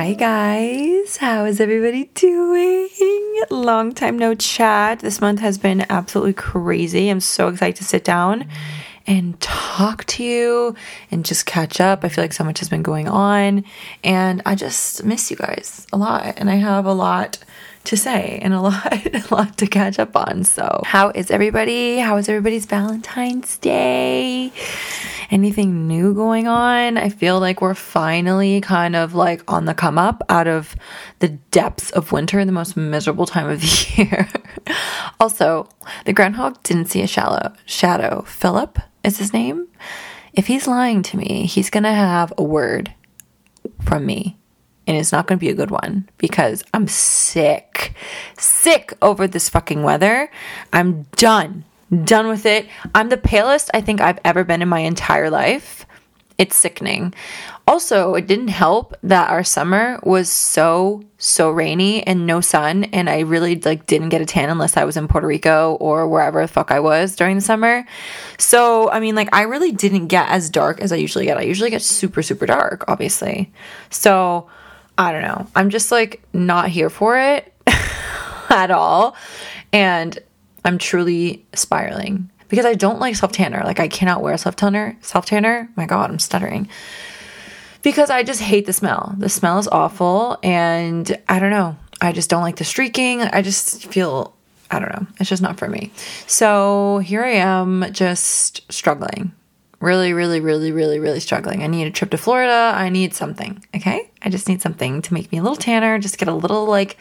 Hi, guys. How is everybody doing? Long time no chat. This month has been absolutely crazy. I'm so excited to sit down and talk to you and just catch up. I feel like so much has been going on, and I just miss you guys a lot. And I have a lot to say and a lot, a lot to catch up on. So, how is everybody? How is everybody's Valentine's Day? anything new going on. I feel like we're finally kind of like on the come up out of the depths of winter, the most miserable time of the year. also, the groundhog didn't see a shallow shadow. Philip is his name. If he's lying to me, he's going to have a word from me. And it's not going to be a good one because I'm sick, sick over this fucking weather. I'm done Done with it. I'm the palest I think I've ever been in my entire life. It's sickening. Also, it didn't help that our summer was so so rainy and no sun and I really like didn't get a tan unless I was in Puerto Rico or wherever the fuck I was during the summer. So, I mean like I really didn't get as dark as I usually get. I usually get super super dark, obviously. So, I don't know. I'm just like not here for it at all. And I'm truly spiraling because I don't like self tanner. Like I cannot wear self tanner. Self tanner. My God, I'm stuttering because I just hate the smell. The smell is awful, and I don't know. I just don't like the streaking. I just feel I don't know. It's just not for me. So here I am, just struggling. Really, really, really, really, really struggling. I need a trip to Florida. I need something. Okay. I just need something to make me a little tanner, just get a little, like,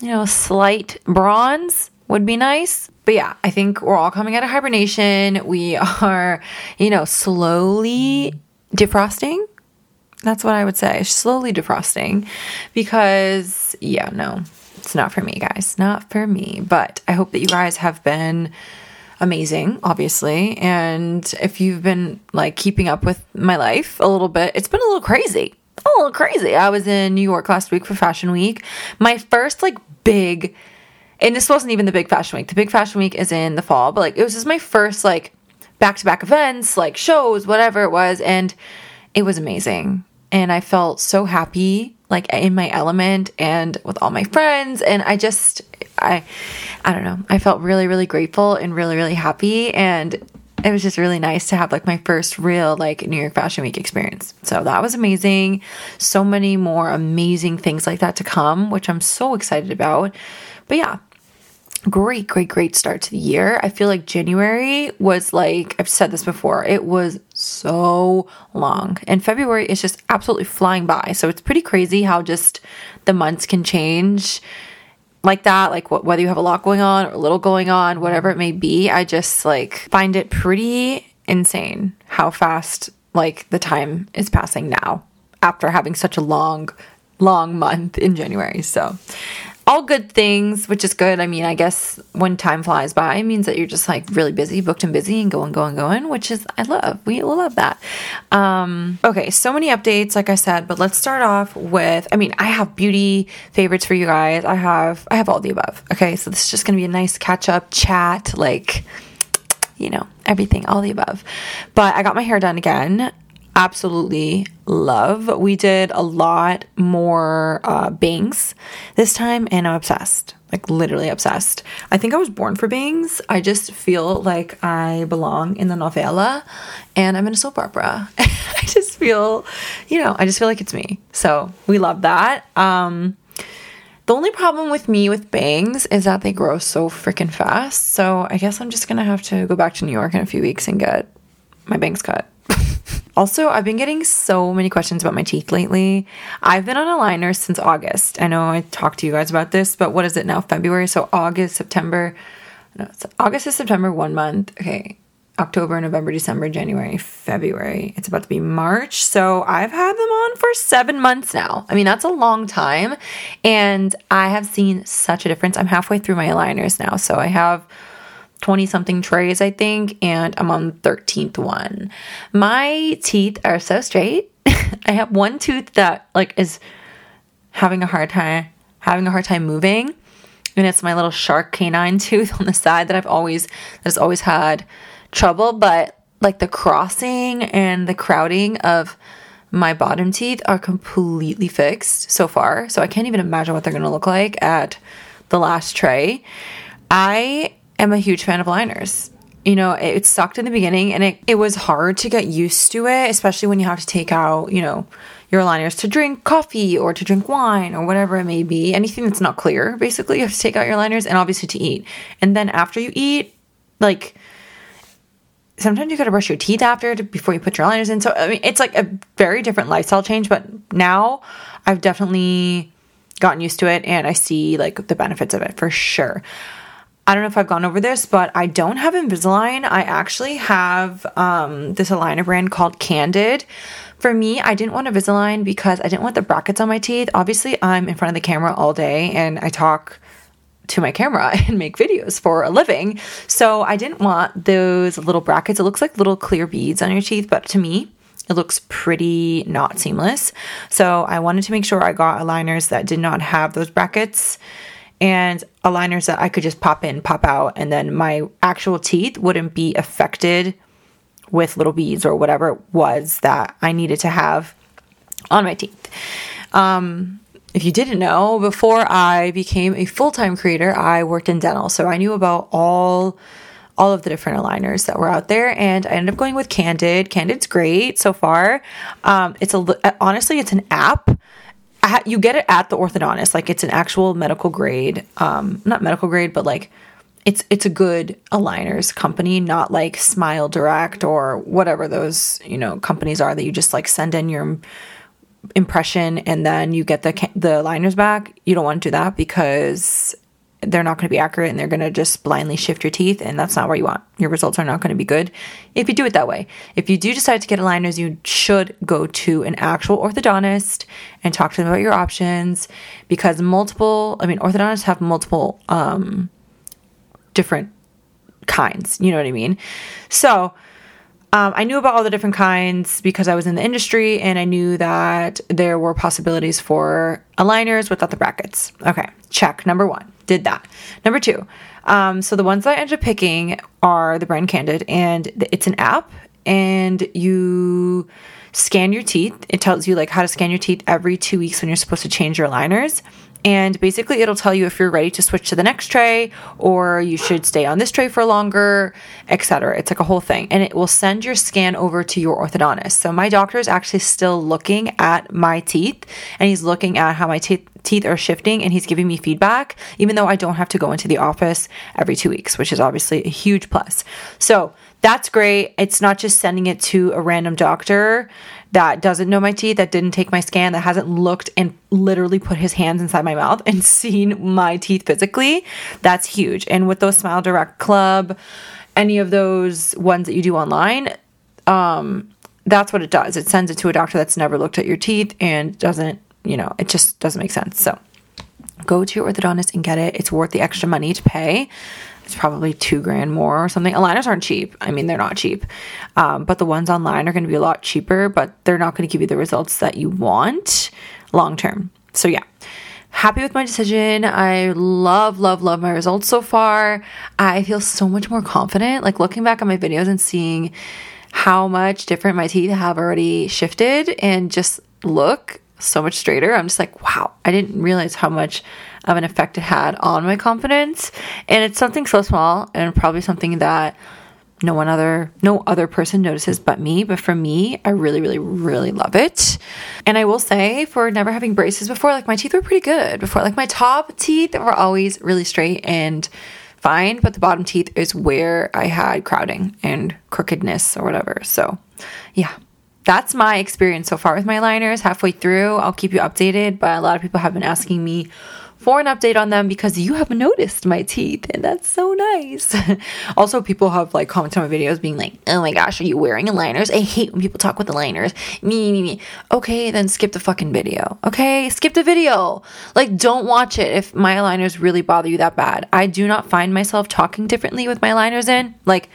you know, slight bronze would be nice. But yeah, I think we're all coming out of hibernation. We are, you know, slowly defrosting. That's what I would say. Slowly defrosting because, yeah, no, it's not for me, guys. Not for me. But I hope that you guys have been amazing, obviously. And if you've been like keeping up with my life a little bit, it's been a little crazy. A little crazy. I was in New York last week for Fashion Week. My first like big and this wasn't even the big fashion week. The big fashion week is in the fall, but like it was just my first like back to back events, like shows, whatever it was, and it was amazing. And I felt so happy, like in my element and with all my friends. And I just, I, I don't know. I felt really, really grateful and really, really happy. And it was just really nice to have like my first real like New York Fashion Week experience. So that was amazing. So many more amazing things like that to come, which I'm so excited about. But yeah, great, great, great start to the year. I feel like January was like, I've said this before, it was so long. And February is just absolutely flying by. So it's pretty crazy how just the months can change like that. Like wh- whether you have a lot going on or a little going on, whatever it may be. I just like find it pretty insane how fast like the time is passing now after having such a long long month in January. So all good things, which is good. I mean, I guess when time flies by, means that you're just like really busy, booked and busy, and going, going, going, which is I love. We love that. Um, okay, so many updates, like I said, but let's start off with. I mean, I have beauty favorites for you guys. I have I have all the above. Okay, so this is just gonna be a nice catch up chat, like you know, everything, all the above. But I got my hair done again absolutely love. We did a lot more uh, bangs this time, and I'm obsessed. Like, literally obsessed. I think I was born for bangs. I just feel like I belong in the novela and I'm in a soap opera. I just feel, you know, I just feel like it's me. So, we love that. Um, the only problem with me with bangs is that they grow so freaking fast. So, I guess I'm just gonna have to go back to New York in a few weeks and get my bangs cut. Also, I've been getting so many questions about my teeth lately. I've been on aligners since August. I know I talked to you guys about this, but what is it now? February? So August, September. No, it's August is September, one month. Okay. October, November, December, January, February. It's about to be March. So I've had them on for seven months now. I mean, that's a long time. And I have seen such a difference. I'm halfway through my aligners now. So I have 20 something trays, I think, and I'm on the 13th one. My teeth are so straight. I have one tooth that like is having a hard time having a hard time moving. And it's my little shark canine tooth on the side that I've always that has always had trouble, but like the crossing and the crowding of my bottom teeth are completely fixed so far. So I can't even imagine what they're going to look like at the last tray. I am a huge fan of liners. You know, it, sucked in the beginning and it, it was hard to get used to it, especially when you have to take out, you know, your liners to drink coffee or to drink wine or whatever it may be. Anything that's not clear, basically, you have to take out your liners and obviously to eat. And then after you eat, like, sometimes you gotta brush your teeth after to, before you put your liners in. So, I mean, it's like a very different lifestyle change, but now I've definitely gotten used to it and I see like the benefits of it for sure. I don't know if I've gone over this, but I don't have Invisalign. I actually have um, this aligner brand called Candid. For me, I didn't want Invisalign because I didn't want the brackets on my teeth. Obviously, I'm in front of the camera all day and I talk to my camera and make videos for a living. So I didn't want those little brackets. It looks like little clear beads on your teeth, but to me, it looks pretty not seamless. So I wanted to make sure I got aligners that did not have those brackets and aligners that I could just pop in, pop out, and then my actual teeth wouldn't be affected with little beads or whatever it was that I needed to have on my teeth. Um, if you didn't know, before I became a full time creator, I worked in dental. So I knew about all all of the different aligners that were out there and I ended up going with Candid. Candid's great so far. Um, it's a honestly, it's an app. You get it at the orthodontist, like it's an actual medical grade, um, not medical grade, but like it's it's a good aligners company, not like Smile Direct or whatever those you know companies are that you just like send in your impression and then you get the the liners back. You don't want to do that because they're not going to be accurate and they're going to just blindly shift your teeth and that's not where you want. Your results are not going to be good if you do it that way. If you do decide to get aligners, you should go to an actual orthodontist and talk to them about your options because multiple, I mean orthodontists have multiple um different kinds, you know what I mean? So, um, I knew about all the different kinds because I was in the industry and I knew that there were possibilities for aligners without the brackets. Okay, check. Number one, did that. Number two, um, so the ones that I ended up picking are the brand Candid and it's an app and you scan your teeth. It tells you like how to scan your teeth every two weeks when you're supposed to change your aligners and basically it'll tell you if you're ready to switch to the next tray or you should stay on this tray for longer etc it's like a whole thing. And it will send your scan over to your orthodontist. So my doctor is actually still looking at my teeth and he's looking at how my teeth teeth are shifting and he's giving me feedback even though I don't have to go into the office every 2 weeks which is obviously a huge plus. So that's great. It's not just sending it to a random doctor that doesn't know my teeth, that didn't take my scan, that hasn't looked and literally put his hands inside my mouth and seen my teeth physically, that's huge. And with those Smile Direct Club, any of those ones that you do online, um, that's what it does. It sends it to a doctor that's never looked at your teeth and doesn't, you know, it just doesn't make sense. So go to your orthodontist and get it. It's worth the extra money to pay it's probably two grand more or something. Aligners aren't cheap. I mean, they're not cheap. Um, but the ones online are going to be a lot cheaper, but they're not going to give you the results that you want long term. So, yeah. Happy with my decision. I love, love, love my results so far. I feel so much more confident. Like looking back on my videos and seeing how much different my teeth have already shifted and just look so much straighter. I'm just like, wow, I didn't realize how much of an effect it had on my confidence. And it's something so small and probably something that no one other no other person notices but me. But for me i really really really love it. And i will say for never having braces before like my teeth were pretty good before. Like my top teeth were always really straight and fine but the bottom teeth is where i had crowding and crookedness or whatever. So yeah that's my experience so far with my liners halfway through i'll keep you updated but a lot of people have been asking me for an update on them because you have noticed my teeth and that's so nice. also, people have like commented on my videos being like, oh my gosh, are you wearing aligners? I hate when people talk with aligners. Me, me, me. Okay, then skip the fucking video. Okay, skip the video. Like, don't watch it if my aligners really bother you that bad. I do not find myself talking differently with my aligners in. Like,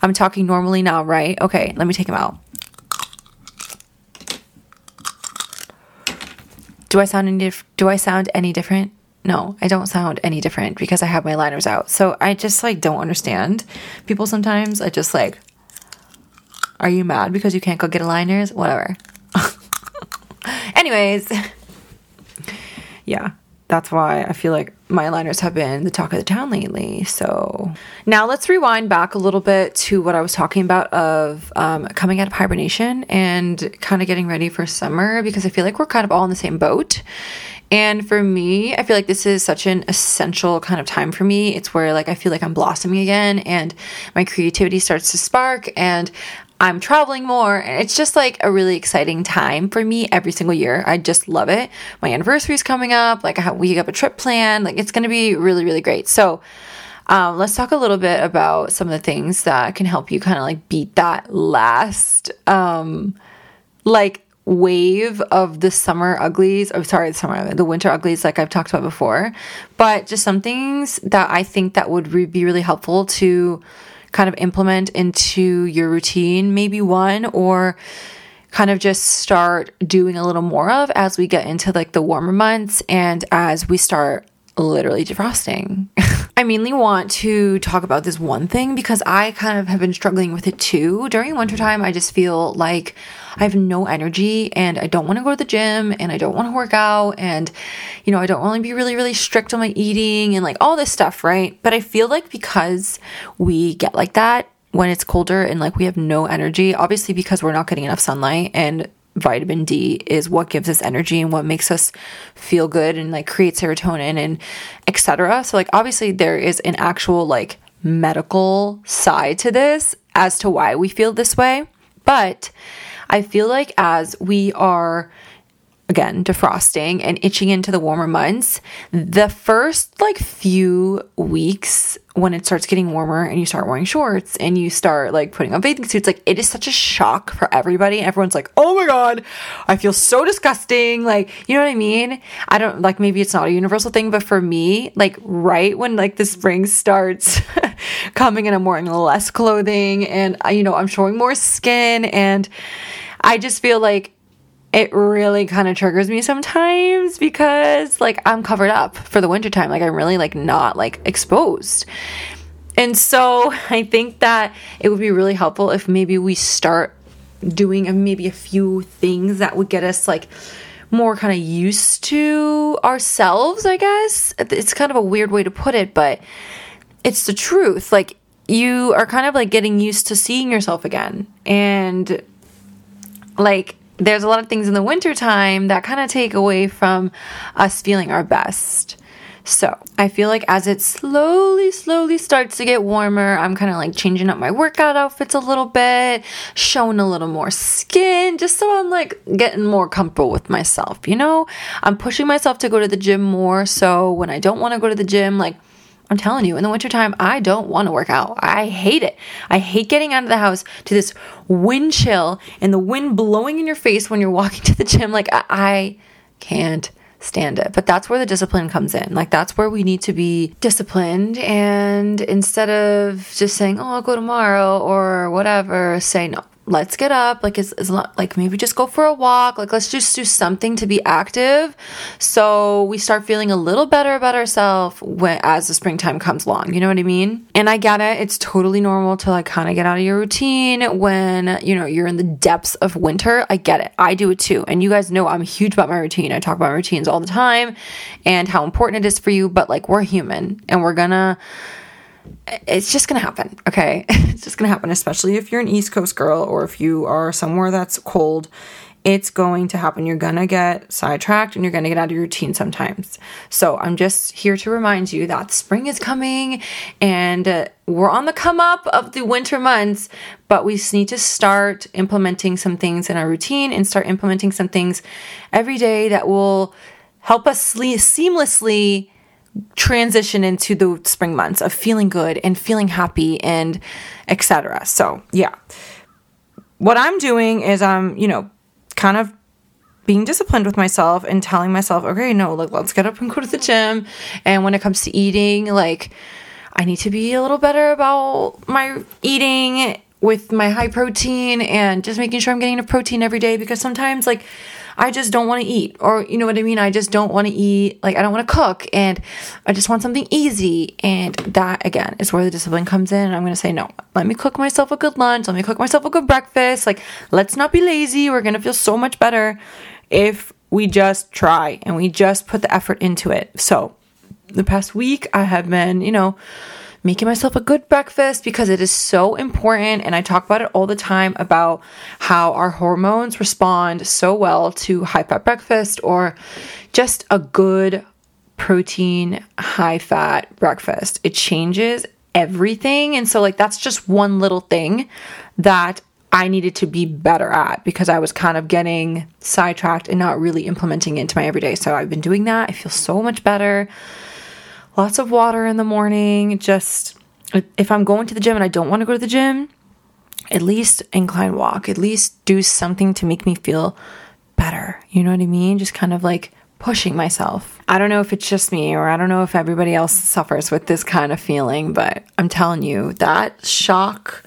I'm talking normally now, right? Okay, let me take them out. Do I sound any dif- do I sound any different? No, I don't sound any different because I have my liners out. So I just like don't understand people sometimes. I just like are you mad because you can't go get aligners? Whatever. Anyways, yeah, that's why I feel like my liners have been the talk of the town lately. So now let's rewind back a little bit to what I was talking about of um, coming out of hibernation and kind of getting ready for summer because I feel like we're kind of all in the same boat. And for me, I feel like this is such an essential kind of time for me. It's where like I feel like I'm blossoming again and my creativity starts to spark and I'm traveling more and it's just like a really exciting time for me every single year. I just love it. My anniversary is coming up, like have, we have a trip planned, like it's going to be really really great. So, um, let's talk a little bit about some of the things that can help you kind of like beat that last um like wave of the summer uglies. I'm oh, sorry, the summer, the winter uglies, like I've talked about before. But just some things that I think that would re- be really helpful to kind of implement into your routine, maybe one, or kind of just start doing a little more of as we get into like the warmer months and as we start literally defrosting. I mainly want to talk about this one thing because I kind of have been struggling with it too. During wintertime, I just feel like I have no energy and I don't want to go to the gym and I don't want to work out and, you know, I don't want to be really, really strict on my eating and like all this stuff, right? But I feel like because we get like that when it's colder and like we have no energy, obviously because we're not getting enough sunlight and vitamin D is what gives us energy and what makes us feel good and like create serotonin and etc. So like obviously there is an actual like medical side to this as to why we feel this way. But I feel like as we are again defrosting and itching into the warmer months the first like few weeks when it starts getting warmer and you start wearing shorts and you start like putting on bathing suits like it is such a shock for everybody everyone's like oh my god i feel so disgusting. Like you know what i mean? I don't like maybe it's not a universal thing but for me like right when like the spring starts coming and i'm wearing less clothing and uh, you know i'm showing more skin and i just feel like it really kind of triggers me sometimes because like I'm covered up for the wintertime. Like I'm really like not like exposed. And so I think that it would be really helpful if maybe we start doing maybe a few things that would get us like more kind of used to ourselves, I guess. It's kind of a weird way to put it, but it's the truth. Like you are kind of like getting used to seeing yourself again. And like there's a lot of things in the wintertime that kind of take away from us feeling our best. So I feel like as it slowly, slowly starts to get warmer, I'm kind of like changing up my workout outfits a little bit, showing a little more skin, just so I'm like getting more comfortable with myself, you know? I'm pushing myself to go to the gym more. So when I don't want to go to the gym, like I'm telling you, in the wintertime, I don't want to work out. I hate it. I hate getting out of the house to this wind chill and the wind blowing in your face when you're walking to the gym. Like, I, I can't stand it. But that's where the discipline comes in. Like, that's where we need to be disciplined. And instead of just saying, oh, I'll go tomorrow or whatever, say, no, let's get up like it's, it's not, like maybe just go for a walk like let's just do something to be active. So we start feeling a little better about ourselves when as the springtime comes along you know what i mean? And i get it it's totally normal to like kind of get out of your routine when you know you're in the depths of winter i get it i do it too. And you guys know i'm huge about my routine i talk about routines all the time and how important it is for you but like we're human and we're gonna it's just gonna happen, okay? it's just gonna happen, especially if you're an East Coast girl or if you are somewhere that's cold. It's going to happen. You're gonna get sidetracked and you're gonna get out of your routine sometimes. So, I'm just here to remind you that spring is coming and uh, we're on the come up of the winter months, but we need to start implementing some things in our routine and start implementing some things every day that will help us seamlessly transition into the spring months of feeling good and feeling happy and etc. So, yeah. What I'm doing is I'm, you know, kind of being disciplined with myself and telling myself, okay, no, like let's get up and go to the gym. And when it comes to eating, like I need to be a little better about my eating with my high protein and just making sure I'm getting a protein every day because sometimes like I just don't want to eat. Or, you know what I mean? I just don't want to eat. Like, I don't want to cook and I just want something easy. And that, again, is where the discipline comes in. I'm going to say, no, let me cook myself a good lunch. Let me cook myself a good breakfast. Like, let's not be lazy. We're going to feel so much better if we just try and we just put the effort into it. So, the past week, I have been, you know, making myself a good breakfast because it is so important. And I talk about it all the time about how our hormones respond so well to high fat breakfast or just a good protein, high fat breakfast. It changes everything. And so, like, that's just one little thing that I needed to be better at because I was kind of getting sidetracked and not really implementing into my everyday. So I've been doing that. I feel so much better. Lots of water in the morning. Just if I'm going to the gym and I don't want to go to the gym, at least incline walk, at least do something to make me feel better. You know what I mean? Just kind of like pushing myself. I don't know if it's just me or I don't know if everybody else suffers with this kind of feeling, but I'm telling you, that shock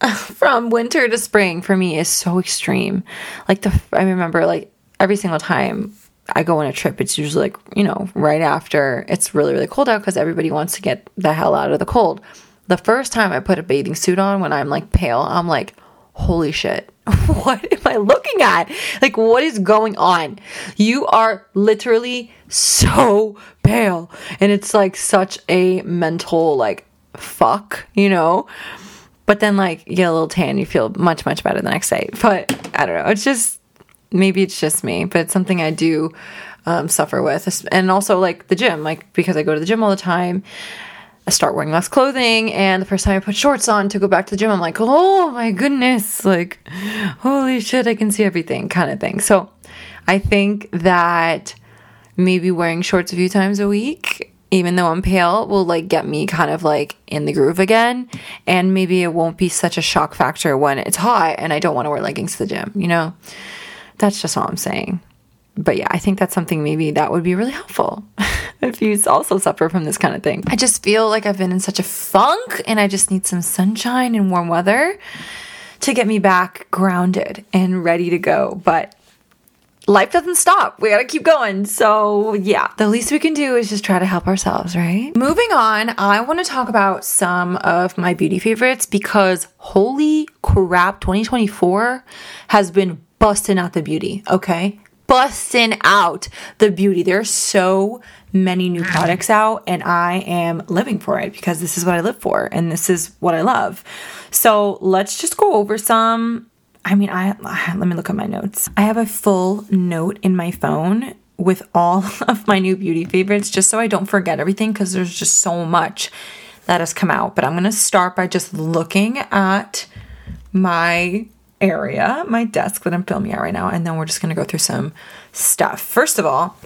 from winter to spring for me is so extreme. Like the I remember like every single time I go on a trip, it's usually like, you know, right after it's really, really cold out because everybody wants to get the hell out of the cold. The first time I put a bathing suit on when I'm like pale, I'm like, holy shit, what am I looking at? Like, what is going on? You are literally so pale. And it's like such a mental, like, fuck, you know? But then, like, you get a little tan, you feel much, much better the next day. But I don't know. It's just, maybe it's just me, but it's something I do um, suffer with. And also, like, the gym, like, because I go to the gym all the time. I start wearing less clothing, and the first time I put shorts on to go back to the gym, I'm like, oh my goodness, like, holy shit, I can see everything, kind of thing. So I think that maybe wearing shorts a few times a week even though I'm pale, will like get me kind of like in the groove again. And maybe it won't be such a shock factor when it's hot and I don't want to wear leggings to the gym, you know? That's just all I'm saying. But yeah, I think that's something maybe that would be really helpful if you also suffer from this kind of thing. I just feel like I've been in such a funk and I just need some sunshine and warm weather to get me back grounded and ready to go. But life doesn't stop. We gotta keep going. So, yeah, the least we can do is just try to help ourselves, right? Moving on, I wanna talk about some of my beauty favorites because holy crap, 2024 has been busting out the beauty, okay? Busting out the beauty. There's so many new products out, and I am living for it because this is what I live for and this is what I love. So, let's just go over some I mean, I let me look at my notes. I have a full note in my phone with all of my new beauty favorites just so I don't forget everything because there's just so much that has come out. But I'm going to start by just looking at my area, my desk that I'm filming at right now, and then we're just to go through some stuff. First of all,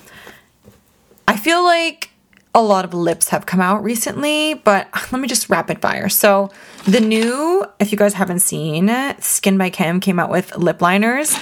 I feel like a lot of lips have come out recently, but let me just rapid fire. So, the new, if you guys haven't seen, SKKN by Kim came out with lip liners,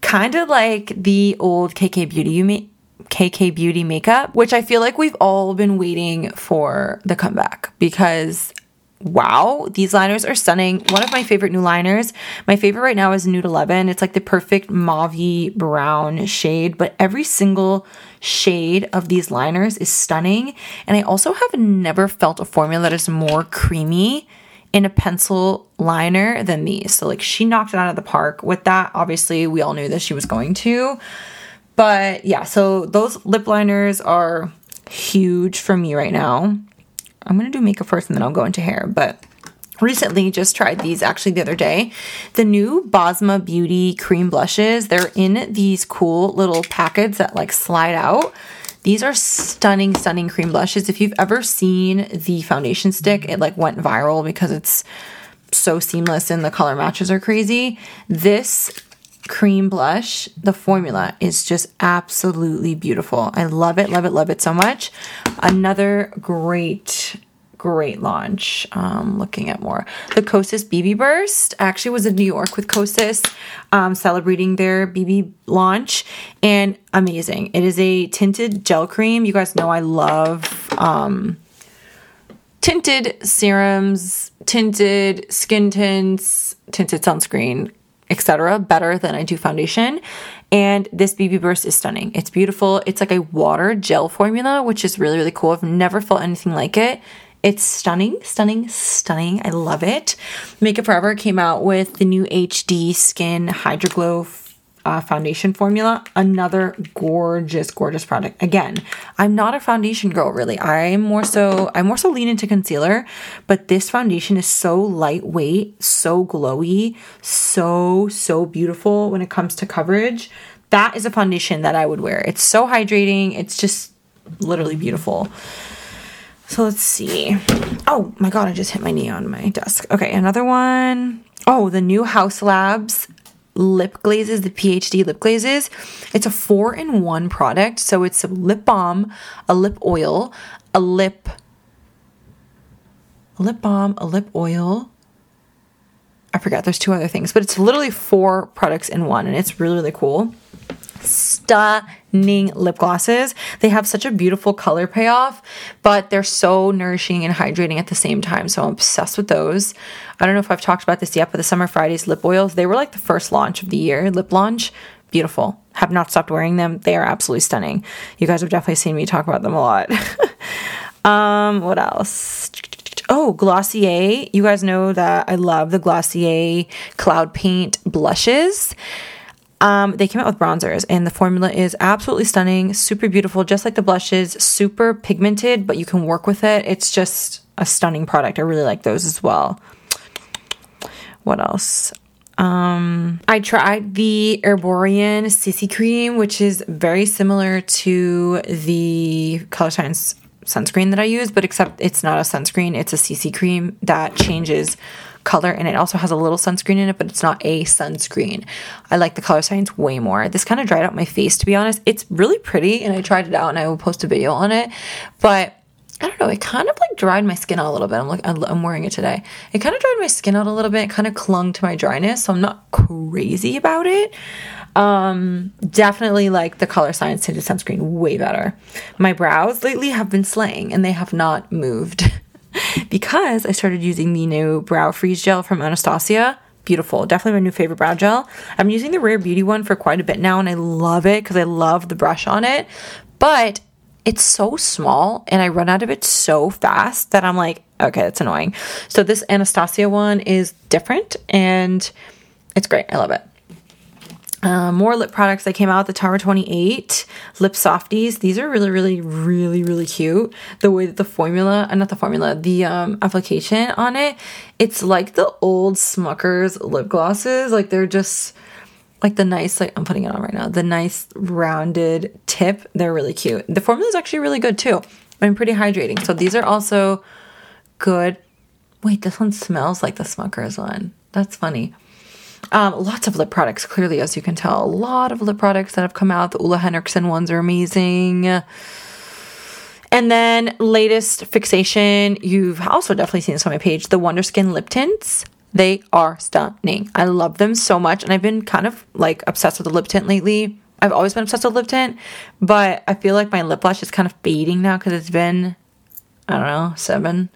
kind of like the old KK Beauty KK Beauty makeup, which I feel like we've all been waiting for the comeback because wow, these liners are stunning. One of my favorite new liners. My favorite right now is Nude 11. It's like the perfect mauve brown shade, but every single shade of these liners is stunning. And I also have never felt a formula that is more creamy in a pencil liner than these. So like she knocked it out of the park with that. Obviously, we all knew that she was going to. But yeah, so those lip liners are huge for me right now. I'm going to do makeup first and then I'll go into hair, but recently just tried these actually the other day. The new Bosma Beauty cream blushes. They're in these cool little packets that like slide out. These are stunning, stunning cream blushes. If you've ever seen the foundation stick, it like went viral because it's so seamless and the color matches are crazy. This cream blush, the formula is just absolutely beautiful. I love it, love it, love it so much. Another great great launch. Um, looking at more. The Kosas BB Burst I actually was in New York with Kosas, um, celebrating their BB launch, and amazing. It is a tinted gel cream. You guys know I love um, tinted serums, tinted skin tints, tinted sunscreen, etc. Better than I do foundation. And this BB Burst is stunning. It's beautiful. It's like a water gel formula, which is really, really cool. I've never felt anything like it. It's stunning, stunning, stunning. I love it. Makeup Forever came out with the new HD Skin Hydro Glow uh, foundation formula. Another gorgeous, gorgeous product. Again, I'm not a foundation girl really. I'm more so I'm more so lean into concealer, but this foundation is so lightweight, so glowy, so so beautiful when it comes to coverage. That is a foundation that I would wear. It's so hydrating. It's just literally beautiful. So let's see. Oh my god, I just hit my knee on my desk. Okay, another one. Oh, the new Haus Labs lip glazes, the PhD lip glazes. It's a four in one product. So it's a lip balm, a lip oil, a lip, a lip balm, a lip oil. I forgot, there's two other things, but it's literally four products in one, and it's really, really cool stunning lip glosses. They have such a beautiful color payoff, but they're so nourishing and hydrating at the same time. So I'm obsessed with those. I don't know if I've talked about this yet, but the Summer Fridays lip oils, they were like the first launch of the year, lip launch. Beautiful. Have not stopped wearing them. They are absolutely stunning. You guys have definitely seen me talk about them a lot. um, what else? Oh, Glossier. You guys know that I love the Glossier Cloud Paint blushes. Um, they came out with bronzers, and the formula is absolutely stunning, super beautiful, just like the blushes, super pigmented, but you can work with it. It's just a stunning product. I really like those as well. What else? Um, I tried the Erborian CC cream, which is very similar to the Colorescience sunscreen that I use, but except it's not a sunscreen, it's a CC cream that changes color and it also has a little sunscreen in it, but it's not a sunscreen. I like the Colorescience way more. This kind of dried out my face, to be honest. It's really pretty and I tried it out and I will post a video on it, but I don't know, it kind of like dried my skin out a little bit. I'm like, I'm wearing it today. It kind of dried my skin out a little bit. It kind of clung to my dryness, so I'm not crazy about it. Um, definitely like the Colorescience tinted sunscreen way better. My brows lately have been slaying and they have not moved. because I started using the new brow freeze gel from Anastasia. Beautiful. Definitely my new favorite brow gel. I'm using the Rare Beauty one for quite a bit now and I love it because I love the brush on it. But it's so small and I run out of it so fast that I'm like, okay, that's annoying. So this Anastasia one is different and it's great. I love it. Uh, more lip products that came out the Tower 28 lip softies. These are really, really, really, really cute. The way that the formula, uh, not the formula, the um, application on it, it's like the old Smuckers lip glosses. Like they're just like the nice, like I'm putting it on right now, the nice rounded tip. They're really cute. The formula is actually really good too. I'm pretty hydrating. So these are also good. Wait, this one smells like the Smuckers one. That's funny. Um, lots of lip products, clearly, as you can tell. A lot of lip products that have come out. The Ole Henriksen ones are amazing. And then latest fixation, you've also definitely seen this on my page, the Wonderskin lip tints. They are stunning. I love them so much. And I've been kind of like obsessed with the lip tint lately. I've always been obsessed with lip tint, but I feel like my lip blush is kind of fading now because it's been, I don't know, seven,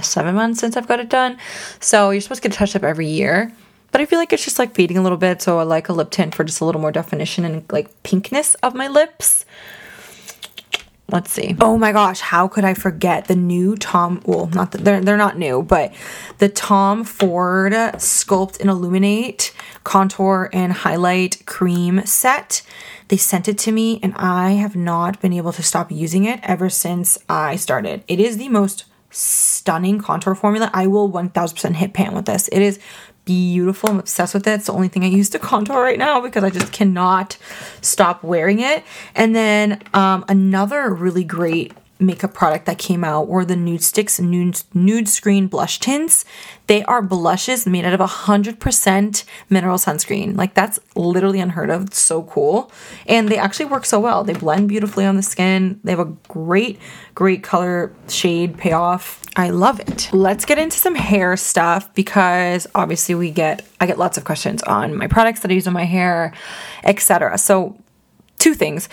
seven months since I've got it done. So you're supposed to get touched up every year. But I feel like it's just like fading a little bit. So I like a lip tint for just a little more definition and like pinkness of my lips. Let's see. Oh my gosh, how could I forget the new Tom? Well, not the, they're they're not new, but the Tom Ford Sculpt and Illuminate contour and highlight cream set. They sent it to me, and I have not been able to stop using it ever since I started. It is the most stunning contour formula. I will 1000% hit pan with this. It is beautiful. I'm obsessed with it. It's the only thing I use to contour right now because I just cannot stop wearing it. And then um, another really great makeup product that came out were the Nudestix nude, nude screen blush tints. They are blushes made out of 100% mineral sunscreen. Like that's literally unheard of. It's so cool. And they actually work so well. They blend beautifully on the skin. They have a great, great color shade payoff. I love it. Let's get into some hair stuff because obviously we get I get lots of questions on my products that I use on my hair, etc. So two things.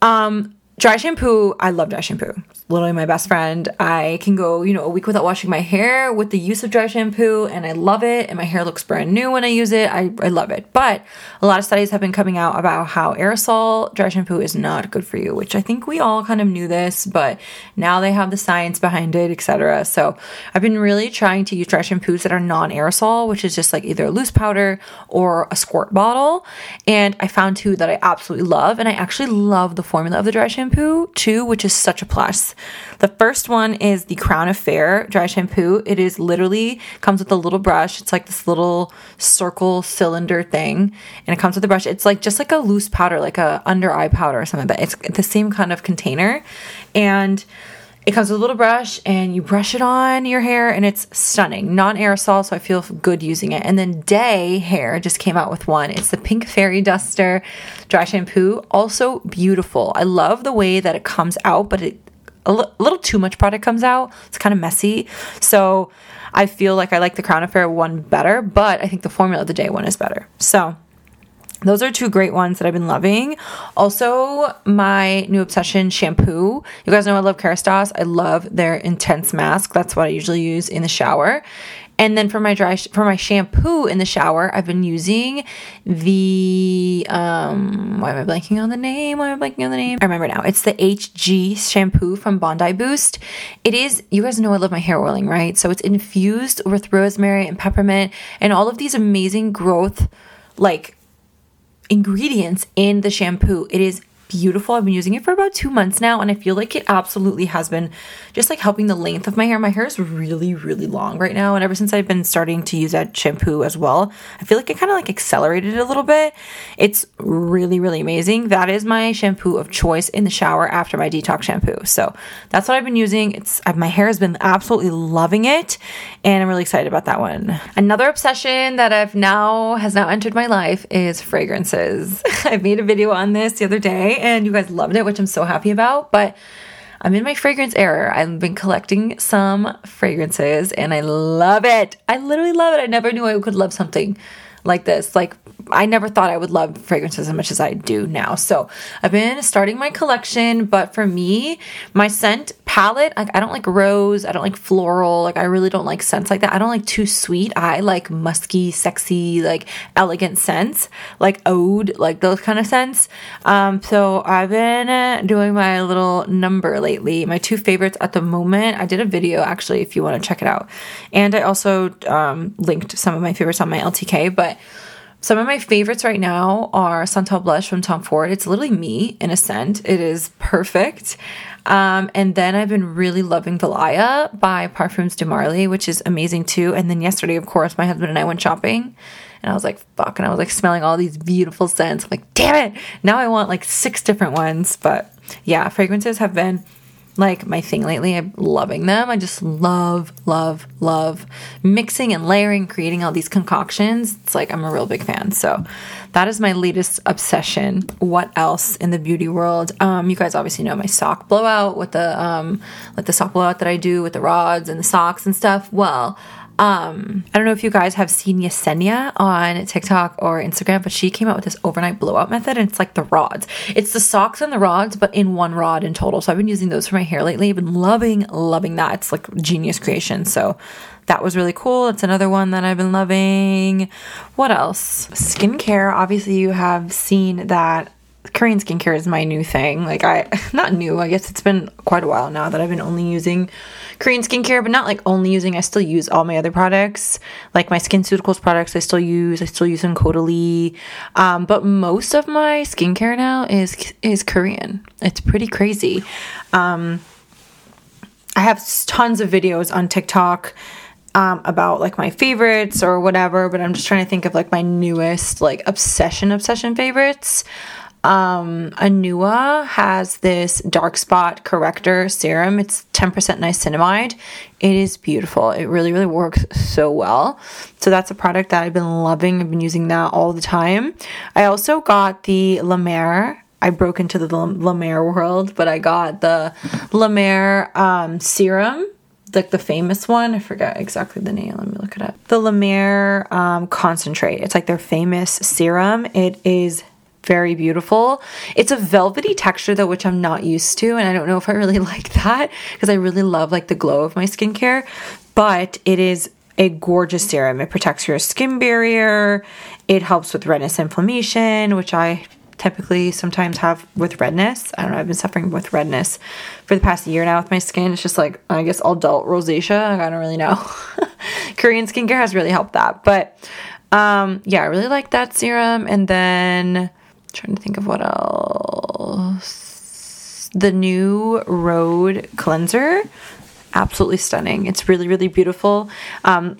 Um Dry shampoo, I love dry shampoo. Literally my best friend. I can go, you know, a week without washing my hair with the use of dry shampoo and I love it and my hair looks brand new when I use it. I, I love it. But a lot of studies have been coming out about how aerosol dry shampoo is not good for you, which I think we all kind of knew this, but now they have the science behind it, etc. So I've been really trying to use dry shampoos that are non-aerosol, which is just like either a loose powder or a squirt bottle. And I found two that I absolutely love. And I actually love the formula of the dry shampoo shampoo too, which is such a plus. The first one is the Crown Affair dry shampoo. It is literally comes with a little brush. It's like this little circle cylinder thing, and it comes with a brush. It's like just like a loose powder, like a under eye powder or something. But it's the same kind of container, and it comes with a little brush and you brush it on your hair and it's stunning. Non aerosol, so I feel good using it. And then Dae Hair just came out with one. It's the Pink Fairy Duster dry shampoo. Also beautiful. I love the way that it comes out, but it a l- little too much product comes out. It's kind of messy. So I feel like I like the Crown Affair one better, but I think the Formula of the Day one is better. So those are two great ones that I've been loving. Also, my new obsession shampoo. You guys know I love Kerastase. I love their intense mask. That's what I usually use in the shower. And then for my dry sh- for my shampoo in the shower, I've been using the um why am I blanking on the name? Why am I blanking on the name? I remember now. It's the HG shampoo from Bondi Boost. It is you guys know I love my hair oiling, right? So it's infused with rosemary and peppermint and all of these amazing growth like ingredients in the shampoo. It is beautiful. I've been using it for about two months now, and I feel like it absolutely has been just like helping the length of my hair. My hair is really, really long right now, and ever since I've been starting to use that shampoo as well, I feel like it kind of like accelerated a little bit. It's really, really amazing. That is my shampoo of choice in the shower after my detox shampoo. So that's what I've been using. It's my hair has been absolutely loving it, and I'm really excited about that one. Another obsession that I've now has now entered my life is fragrances. I made a video on this the other day and you guys loved it, which I'm so happy about. But I'm in my fragrance era. I've been collecting some fragrances and I love it. I literally love it. I never knew I could love something like this. Like I never thought I would love fragrances as much as I do now. So I've been starting my collection, but for me, my scent palette, like I don't like rose, I don't like floral, like I really don't like scents like that. I don't like too sweet. I like musky, sexy, like elegant scents, like oud, like those kind of scents. Um, so I've been uh, doing my little number lately. My two favorites at the moment. I did a video actually, if you want to check it out, and I also um, linked some of my favorites on my LTK, but. Some of my favorites right now are Santal Blush from Tom Ford. It's literally me in a scent. It is perfect. Um, and then I've been really loving Valaya by Parfums de Marly, which is amazing too. And then yesterday, of course, my husband and I went shopping and I was like, fuck. And I was like smelling all these beautiful scents. I'm like, damn it. Now I want like six different ones. But yeah, fragrances have been like my thing lately. I'm loving them. I just love, love, love mixing and layering, creating all these concoctions. It's like I'm a real big fan. So that is my latest obsession. What else in the beauty world? Um, you guys obviously know my sock blowout with the um, like the sock blowout that I do with the rods and the socks and stuff. Well, um, I don't know if you guys have seen Yesenia on TikTok or Instagram, but she came out with this overnight blowout method, and it's like the rods. It's the socks and the rods, but in one rod in total. So I've been using those for my hair lately. I've been loving, loving that. It's like genius creation. So that was really cool. It's another one that I've been loving. What else? Skincare. Obviously, you have seen that Korean skincare is my new thing. Like I not new, I guess it's been quite a while now that I've been only using Korean skincare, but not like only using. I still use all my other products, like my SkinCeuticals products. I still use. I still use some Caudalie, um, but most of my skincare now is is Korean. It's pretty crazy. Um, I have tons of videos on TikTok um, about like my favorites or whatever, but I'm just trying to think of like my newest like obsession obsession favorites. Um, Anua has this dark spot corrector serum. It's 10% niacinamide. It is beautiful. It really, really works so well. So that's a product that I've been loving. I've been using that all the time. I also got the La Mer I broke into the La Mer world, but I got the La Mer um, serum, like the famous one. I forget exactly the name. Let me look it up. The La Mer um, concentrate. It's like their famous serum. It is very beautiful. It's a velvety texture though, which I'm not used to, and I don't know if I really like that because I really love like the glow of my skincare. But it is a gorgeous serum. It protects your skin barrier. It helps with redness inflammation, which I typically sometimes have with redness. I don't know, I've been suffering with redness for the past year now with my skin. It's just like, I guess, adult rosacea. I don't really know. Korean skincare has really helped that. But um, yeah, I really like that serum. And then trying to think of what else. The new Rhode cleanser absolutely stunning. It's really, really beautiful. Um,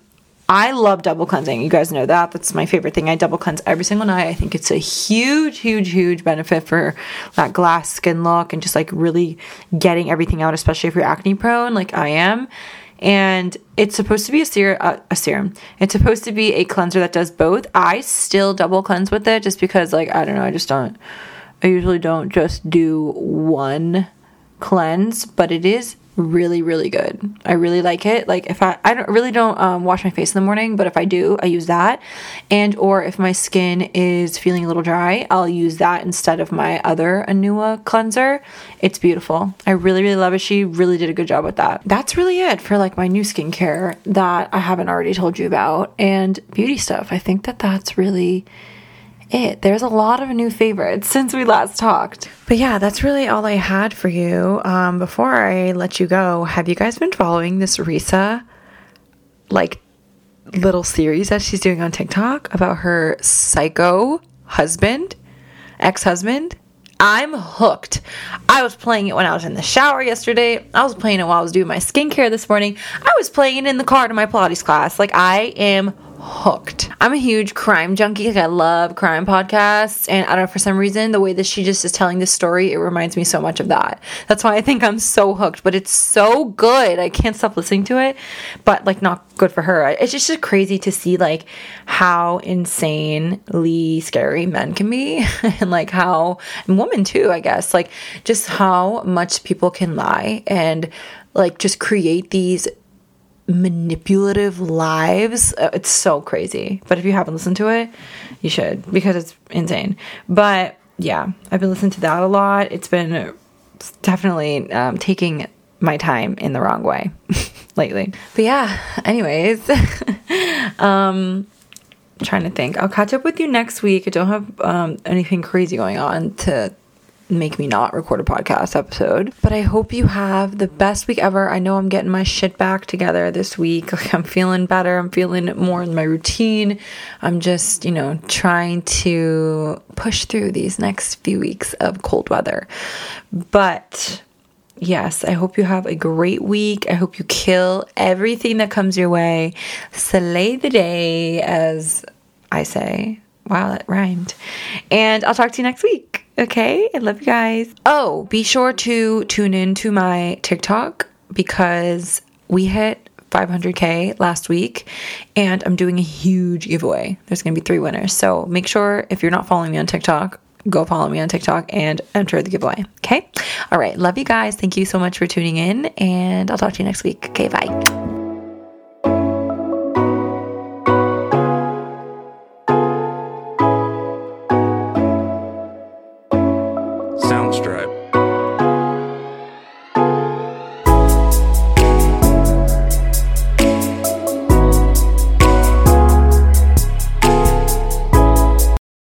I love double cleansing. You guys know that. That's my favorite thing. I double cleanse every single night. I think it's a huge, huge, huge benefit for that glass skin look and just like really getting everything out, especially if you're acne prone, like I am. And it's supposed to be a, uh, a serum. It's supposed to be a cleanser that does both. I still double cleanse with it just because, like, I don't know. I just don't. I usually don't just do one cleanse, but it is really really good. I really like it. Like if i i don't really don't um, wash my face in the morning but if i do i use that. And or if my skin is feeling a little dry i'll use that instead of my other anua cleanser. It's beautiful. I really really love it. She really did a good job with that. That's really it for like my new skincare that i haven't already told you about and beauty stuff. I think that that's really it. There's a lot of new favorites since we last talked. But yeah, that's really all I had for you. Um, before I let you go, have you guys been following this Reesa like little series that she's doing on TikTok about her psycho husband, ex husband? I'm hooked. I was playing it when I was in the shower yesterday. I was playing it while I was doing my skincare this morning. I was playing it in the car to my Pilates class. Like, I am hooked. I'm a huge crime junkie. Like I love crime podcasts, and I don't know for some reason the way that she just is telling this story, it reminds me so much of that. That's why I think I'm so hooked. But it's so good. I can't stop listening to it. But like not good for her. It's just crazy to see like how insanely scary men can be, and like how and women too. I guess like just how much people can lie and like just create these manipulative lives. Uh, it's so crazy. But if you haven't listened to it, you should because it's insane. But yeah, I've been listening to that a lot. It's been definitely um, taking my time in the wrong way lately. But yeah, anyways, um, trying to think. I'll catch up with you next week. I don't have um, anything crazy going on to make me not record a podcast episode. But I hope you have the best week ever. I know I'm getting my shit back together this week. Like I'm feeling better. I'm feeling more in my routine. I'm just, you know, trying to push through these next few weeks of cold weather. But yes, I hope you have a great week. I hope you kill everything that comes your way. Slay the day, as I say. Wow, that rhymed. And I'll talk to you next week. Okay, I love you guys. Oh, be sure to tune in to my TikTok because we hit 500k last week and I'm doing a huge giveaway. There's going to be three winners. So make sure if you're not following me on TikTok, go follow me on TikTok and enter the giveaway. Okay? All right, love you guys. Thank you so much for tuning in and I'll talk to you next week. Okay, bye.